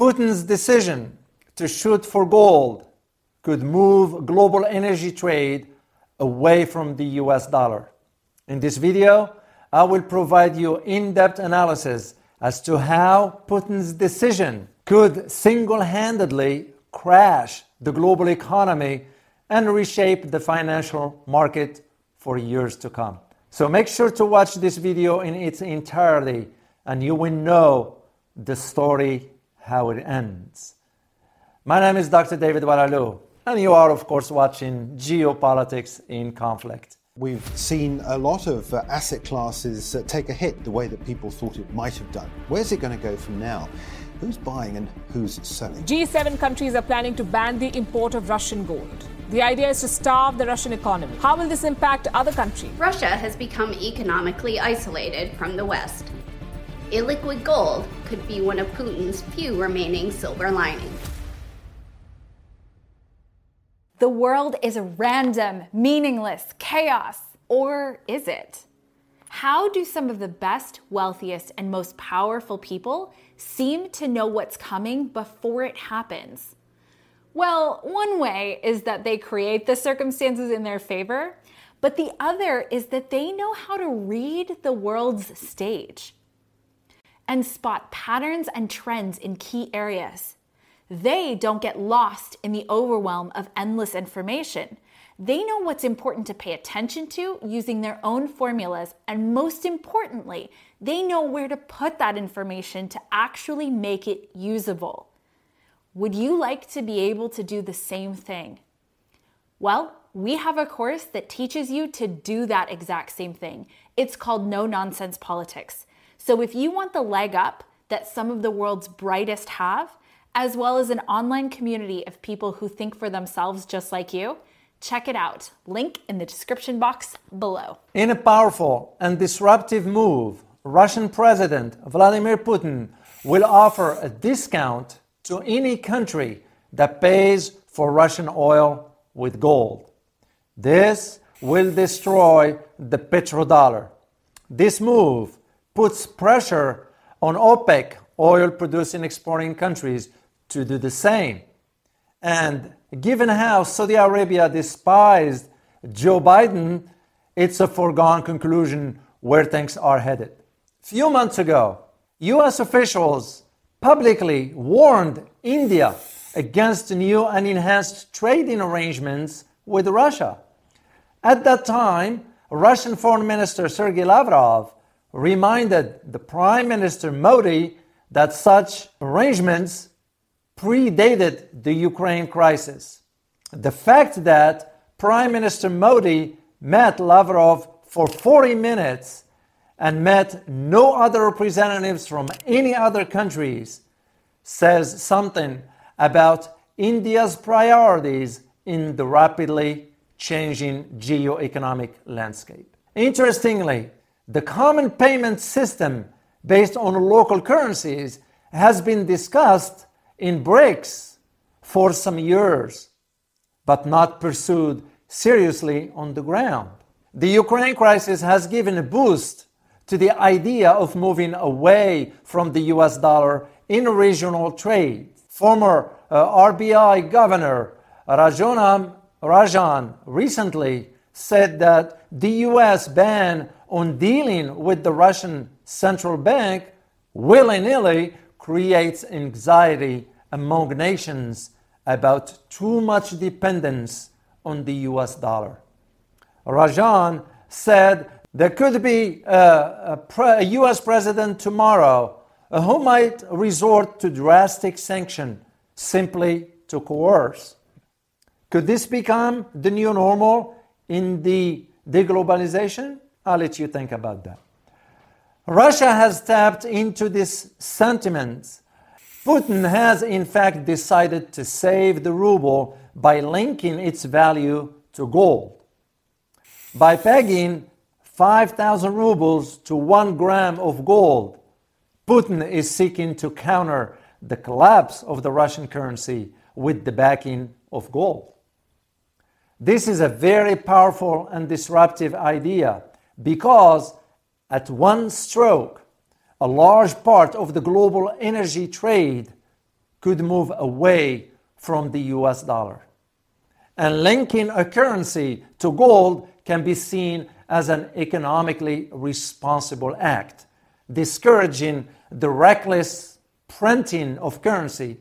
Putin's decision to shoot for gold could move global energy trade away from the US dollar. In this video, I will provide you in depth analysis as to how Putin's decision could single handedly crash the global economy and reshape the financial market for years to come. So make sure to watch this video in its entirety and you will know the story how it ends. My name is Dr. David Oualaalou, and you are, of course, watching Geopolitics in Conflict. We've seen a lot of uh, asset classes uh, take a hit the way that people thought it might have done. Where's it going to go from now? Who's buying and who's selling? G7 countries are planning to ban the import of Russian gold. The idea is to starve the Russian economy. How will this impact other countries? Russia has become economically isolated from the West. Illiquid gold could be one of Putin's few remaining silver linings. The world is a random, meaningless, chaos. Or is it? How do some of the best, wealthiest, and most powerful people seem to know what's coming before it happens? Well, one way is that they create the circumstances in their favor, but the other is that they know how to read the world's stage and spot patterns and trends in key areas. They don't get lost in the overwhelm of endless information. They know what's important to pay attention to using their own formulas, and most importantly, they know where to put that information to actually make it usable. Would you like to be able to do the same thing? Well, we have a course that teaches you to do that exact same thing. It's called No Nonsense Politics. So if you want the leg up that some of the world's brightest have, as well as an online community of people who think for themselves just like you, check it out. Link in the description box below. In a powerful and disruptive move, Russian President Vladimir Putin will offer a discount to any country that pays for Russian oil with gold. This will destroy the petrodollar. This move puts pressure on OPEC, oil producing exporting countries, to do the same. And given how Saudi Arabia despised Joe Biden, it's a foregone conclusion where things are headed. Few months ago, US officials publicly warned India against new and enhanced trading arrangements with Russia. At that time, Russian Foreign Minister Sergei Lavrov reminded the Prime Minister Modi that such arrangements predated the Ukraine crisis. The fact that Prime Minister Modi met Lavrov for 40 minutes and met no other representatives from any other countries says something about India's priorities in the rapidly changing geo-economic landscape. Interestingly, the common payment system based on local currencies has been discussed in BRICS for some years, but not pursued seriously on the ground. The Ukraine crisis has given a boost to the idea of moving away from the US dollar in regional trade. Former uh, RBI Governor Rajan, Rajan recently said that the US ban on dealing with the Russian central bank willy nilly creates anxiety among nations about too much dependence on the US dollar. Rajan said there could be a, a, pre- a US president tomorrow who might resort to drastic sanction simply to coerce. Could this become the new normal in the deglobalization? I'll let you think about that. Russia has tapped into this sentiment. Putin has, in fact, decided to save the ruble by linking its value to gold. By pegging 5,000 rubles to one gram of gold, Putin is seeking to counter the collapse of the Russian currency with the backing of gold. This is a very powerful and disruptive idea because at one stroke, a large part of the global energy trade could move away from the US dollar. And linking a currency to gold can be seen as an economically responsible act, discouraging the reckless printing of currency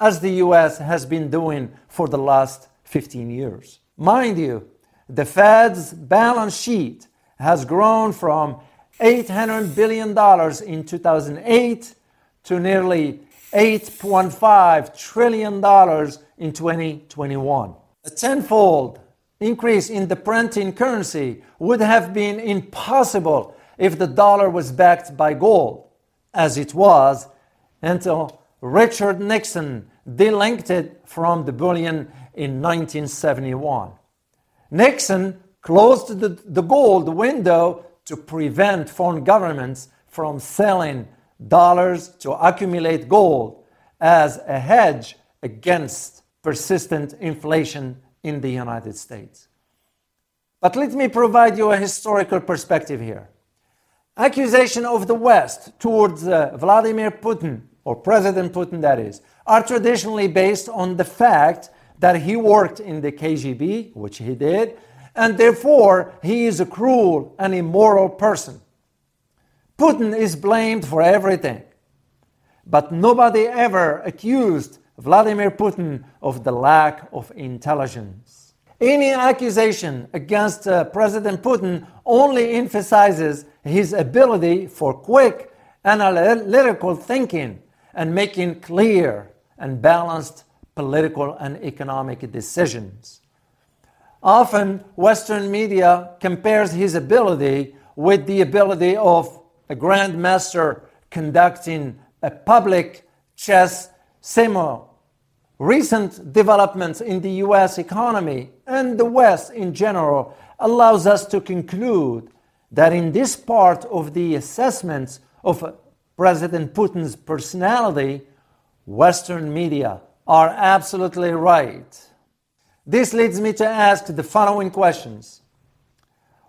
as the US has been doing for the last 15 years. Mind you, the Fed's balance sheet has grown from $800 billion in 2008 to nearly $8.5 trillion in 2021. A tenfold increase in the printing currency would have been impossible if the dollar was backed by gold, as it was until Richard Nixon delinked it from the bullion in 1971. Nixon closed the, the gold window to prevent foreign governments from selling dollars to accumulate gold as a hedge against persistent inflation in the United States. But let me provide you a historical perspective here. Accusation of the West towards uh, Vladimir Putin, or President Putin, that is, are traditionally based on the fact that he worked in the KGB, which he did, and therefore he is a cruel and immoral person. Putin is blamed for everything. But nobody ever accused Vladimir Putin of the lack of intelligence. Any accusation against uh, President Putin only emphasizes his ability for quick analytical thinking and making clear and balanced political and economic decisions. Often, Western media compares his ability with the ability of a grandmaster conducting a public chess seminar. Recent developments in the US economy and the West in general allows us to conclude that in this part of the assessments of President Putin's personality, Western media are absolutely right. This leads me to ask the following questions.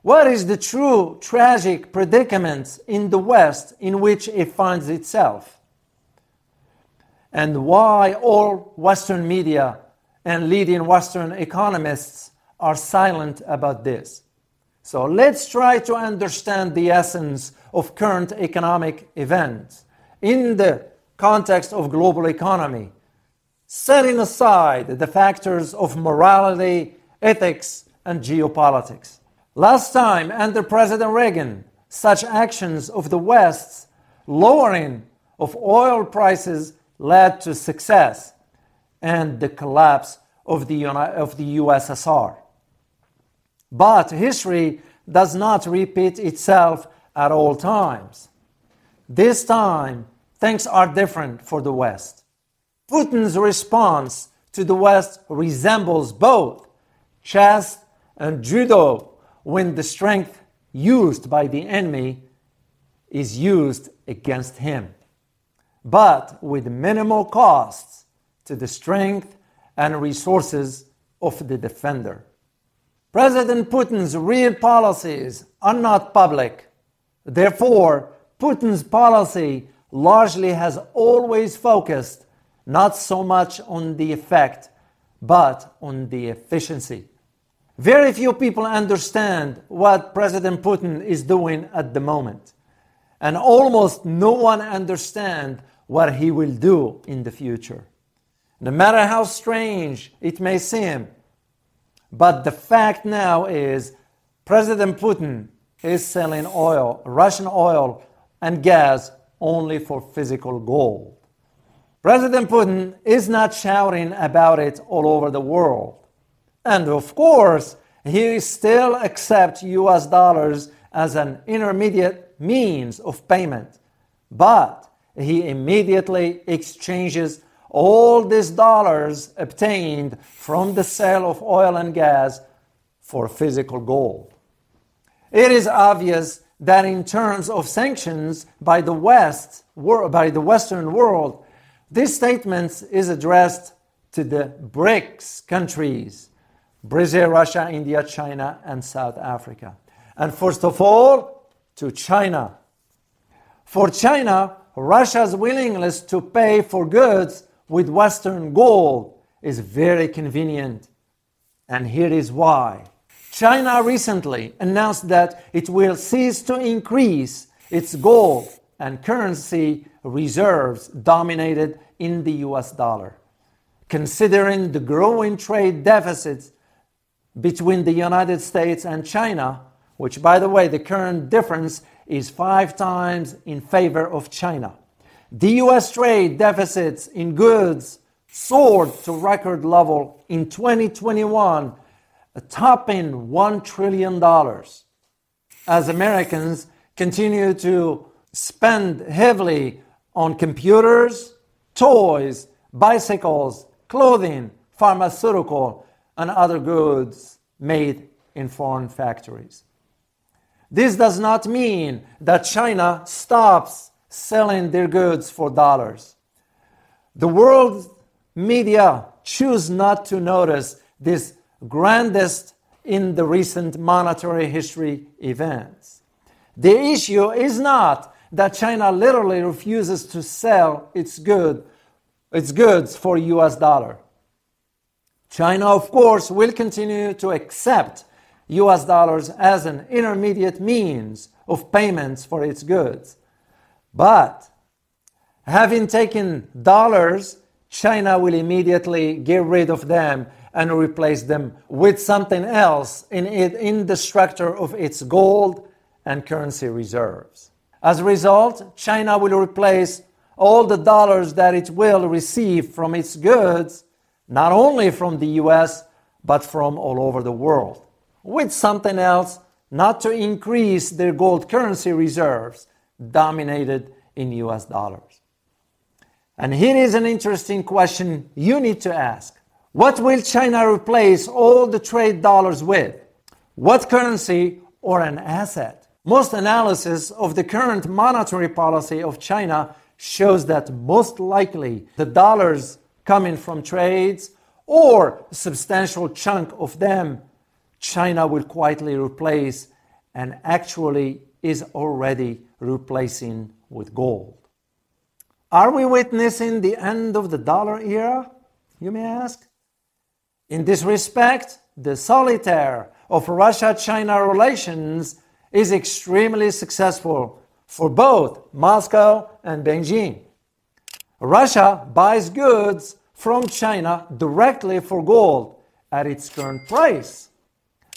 What is the true tragic predicament in the West in which it finds itself? And why all Western media and leading Western economists are silent about this? So let's try to understand the essence of current economic events in the context of global economy, setting aside the factors of morality, ethics, and geopolitics. Last time, under President Reagan, such actions of the West's lowering of oil prices led to success and the collapse of the, of the USSR. But history does not repeat itself at all times. This time, things are different for the West. Putin's response to the West resembles both chess and judo when the strength used by the enemy is used against him, but with minimal costs to the strength and resources of the defender. President Putin's real policies are not public. Therefore, Putin's policy largely has always focused not so much on the effect, but on the efficiency. Very few people understand what President Putin is doing at the moment. And almost no one understands what he will do in the future. No matter how strange it may seem, but the fact now is President Putin is selling oil, Russian oil and gas only for physical gold. President Putin is not shouting about it all over the world. And of course, he still accepts US dollars as an intermediate means of payment. But he immediately exchanges all these dollars obtained from the sale of oil and gas for physical gold. It is obvious that in terms of sanctions by the West, by the Western world, this statement is addressed to the BRICS countries Brazil, Russia, India, China, and South Africa. And first of all, to China. For China, Russia's willingness to pay for goods with Western gold is very convenient. And here is why. China recently announced that it will cease to increase its gold and currency reserves dominated in the US dollar. Considering the growing trade deficits between the United States and China, which, by the way, the current difference is five times in favor of China. The US trade deficits in goods soared to record level in 2021, topping $1 trillion. As Americans continue to spend heavily on computers, toys, bicycles, clothing, pharmaceutical, and other goods made in foreign factories. This does not mean that China stops selling their goods for dollars. The world media choose not to notice this grandest in the recent monetary history events. The issue is not that China literally refuses to sell its good its goods for US dollar. China, of course, will continue to accept US dollars as an intermediate means of payments for its goods. But having taken dollars, China will immediately get rid of them and replace them with something else in, it, in the structure of its gold and currency reserves. As a result, China will replace all the dollars that it will receive from its goods, not only from the US, but from all over the world, with something else not to increase their gold currency reserves dominated in US dollars. And here is an interesting question you need to ask. What will China replace all the trade dollars with? What currency or an asset? Most analysis of the current monetary policy of China shows that most likely the dollars coming from trades or a substantial chunk of them China will quietly replace and actually is already replacing with gold. Are we witnessing the end of the dollar era? You may ask. In this respect, the solitaire of Russia China relations is extremely successful for both Moscow and Beijing. Russia buys goods from China directly for gold at its current price,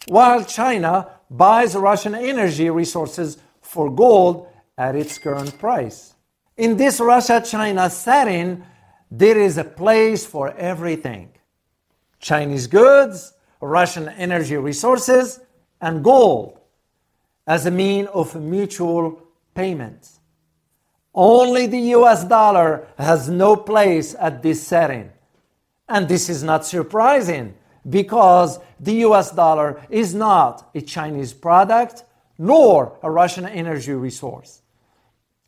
while China buys Russian energy resources for gold at its current price. In this Russia China setting, there is a place for everything Chinese goods, Russian energy resources, and gold as a mean of mutual payments. Only the US dollar has no place at this setting. And this is not surprising because the US dollar is not a Chinese product nor a Russian energy resource.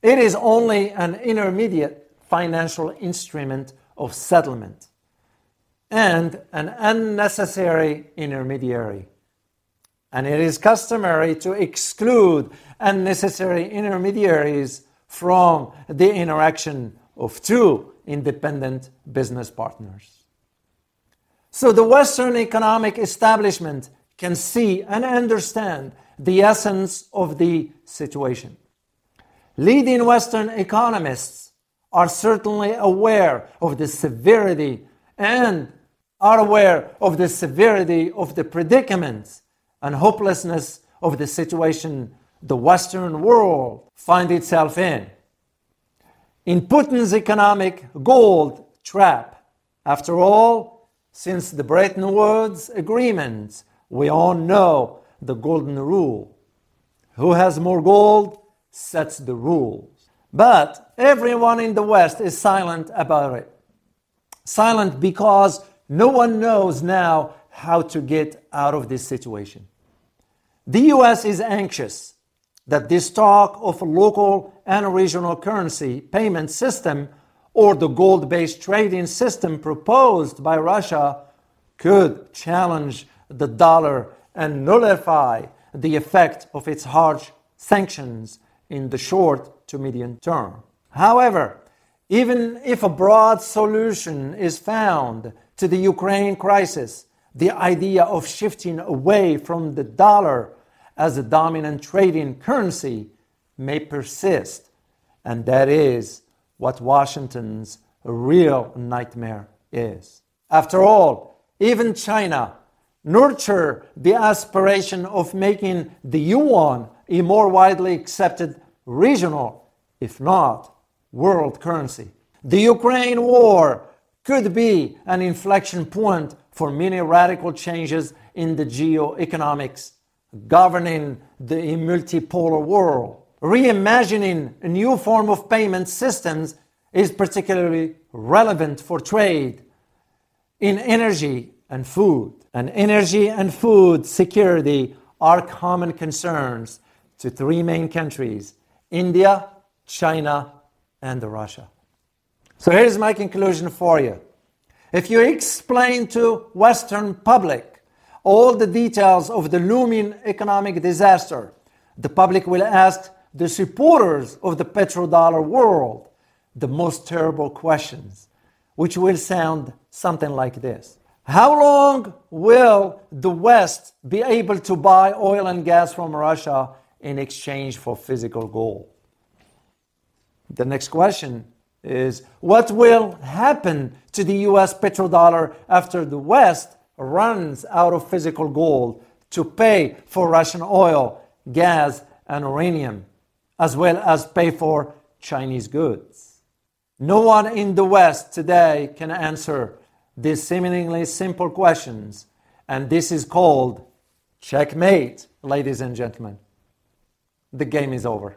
It is only an intermediate financial instrument of settlement and an unnecessary intermediary and it is customary to exclude unnecessary intermediaries from the interaction of two independent business partners. So the Western economic establishment can see and understand the essence of the situation. Leading Western economists are certainly aware of the severity and are aware of the severity of the predicaments and hopelessness of the situation the Western world find itself in. In Putin's economic gold trap, after all, since the Bretton Woods Agreement, we all know the golden rule. Who has more gold sets the rules. But everyone in the West is silent about it. Silent because no one knows now how to get out of this situation. The US is anxious that this talk of a local and regional currency payment system or the gold based trading system proposed by Russia could challenge the dollar and nullify the effect of its harsh sanctions in the short to medium term. However, Even if a broad solution is found to the Ukraine crisis, the idea of shifting away from the dollar as the dominant trading currency may persist. And that is what Washington's real nightmare is. After all, even China nurtured the aspiration of making the yuan a more widely accepted regional, if not world currency. The Ukraine war could be an inflection point for many radical changes in the geoeconomics governing the multipolar world. Reimagining a new form of payment systems is particularly relevant for trade in energy and food. And energy and food security are common concerns to three main countries India, China, and Russia. So here's my conclusion for you. If you explain to Western public all the details of the looming economic disaster, the public will ask the supporters of the petrodollar world the most terrible questions, which will sound something like this. How long will the West be able to buy oil and gas from Russia in exchange for physical gold? The next question is what will happen to the US petrodollar after the West runs out of physical gold to pay for Russian oil, gas, and uranium, as well as pay for Chinese goods? No one in the West today can answer these seemingly simple questions, and this is called checkmate, ladies and gentlemen. The game is over.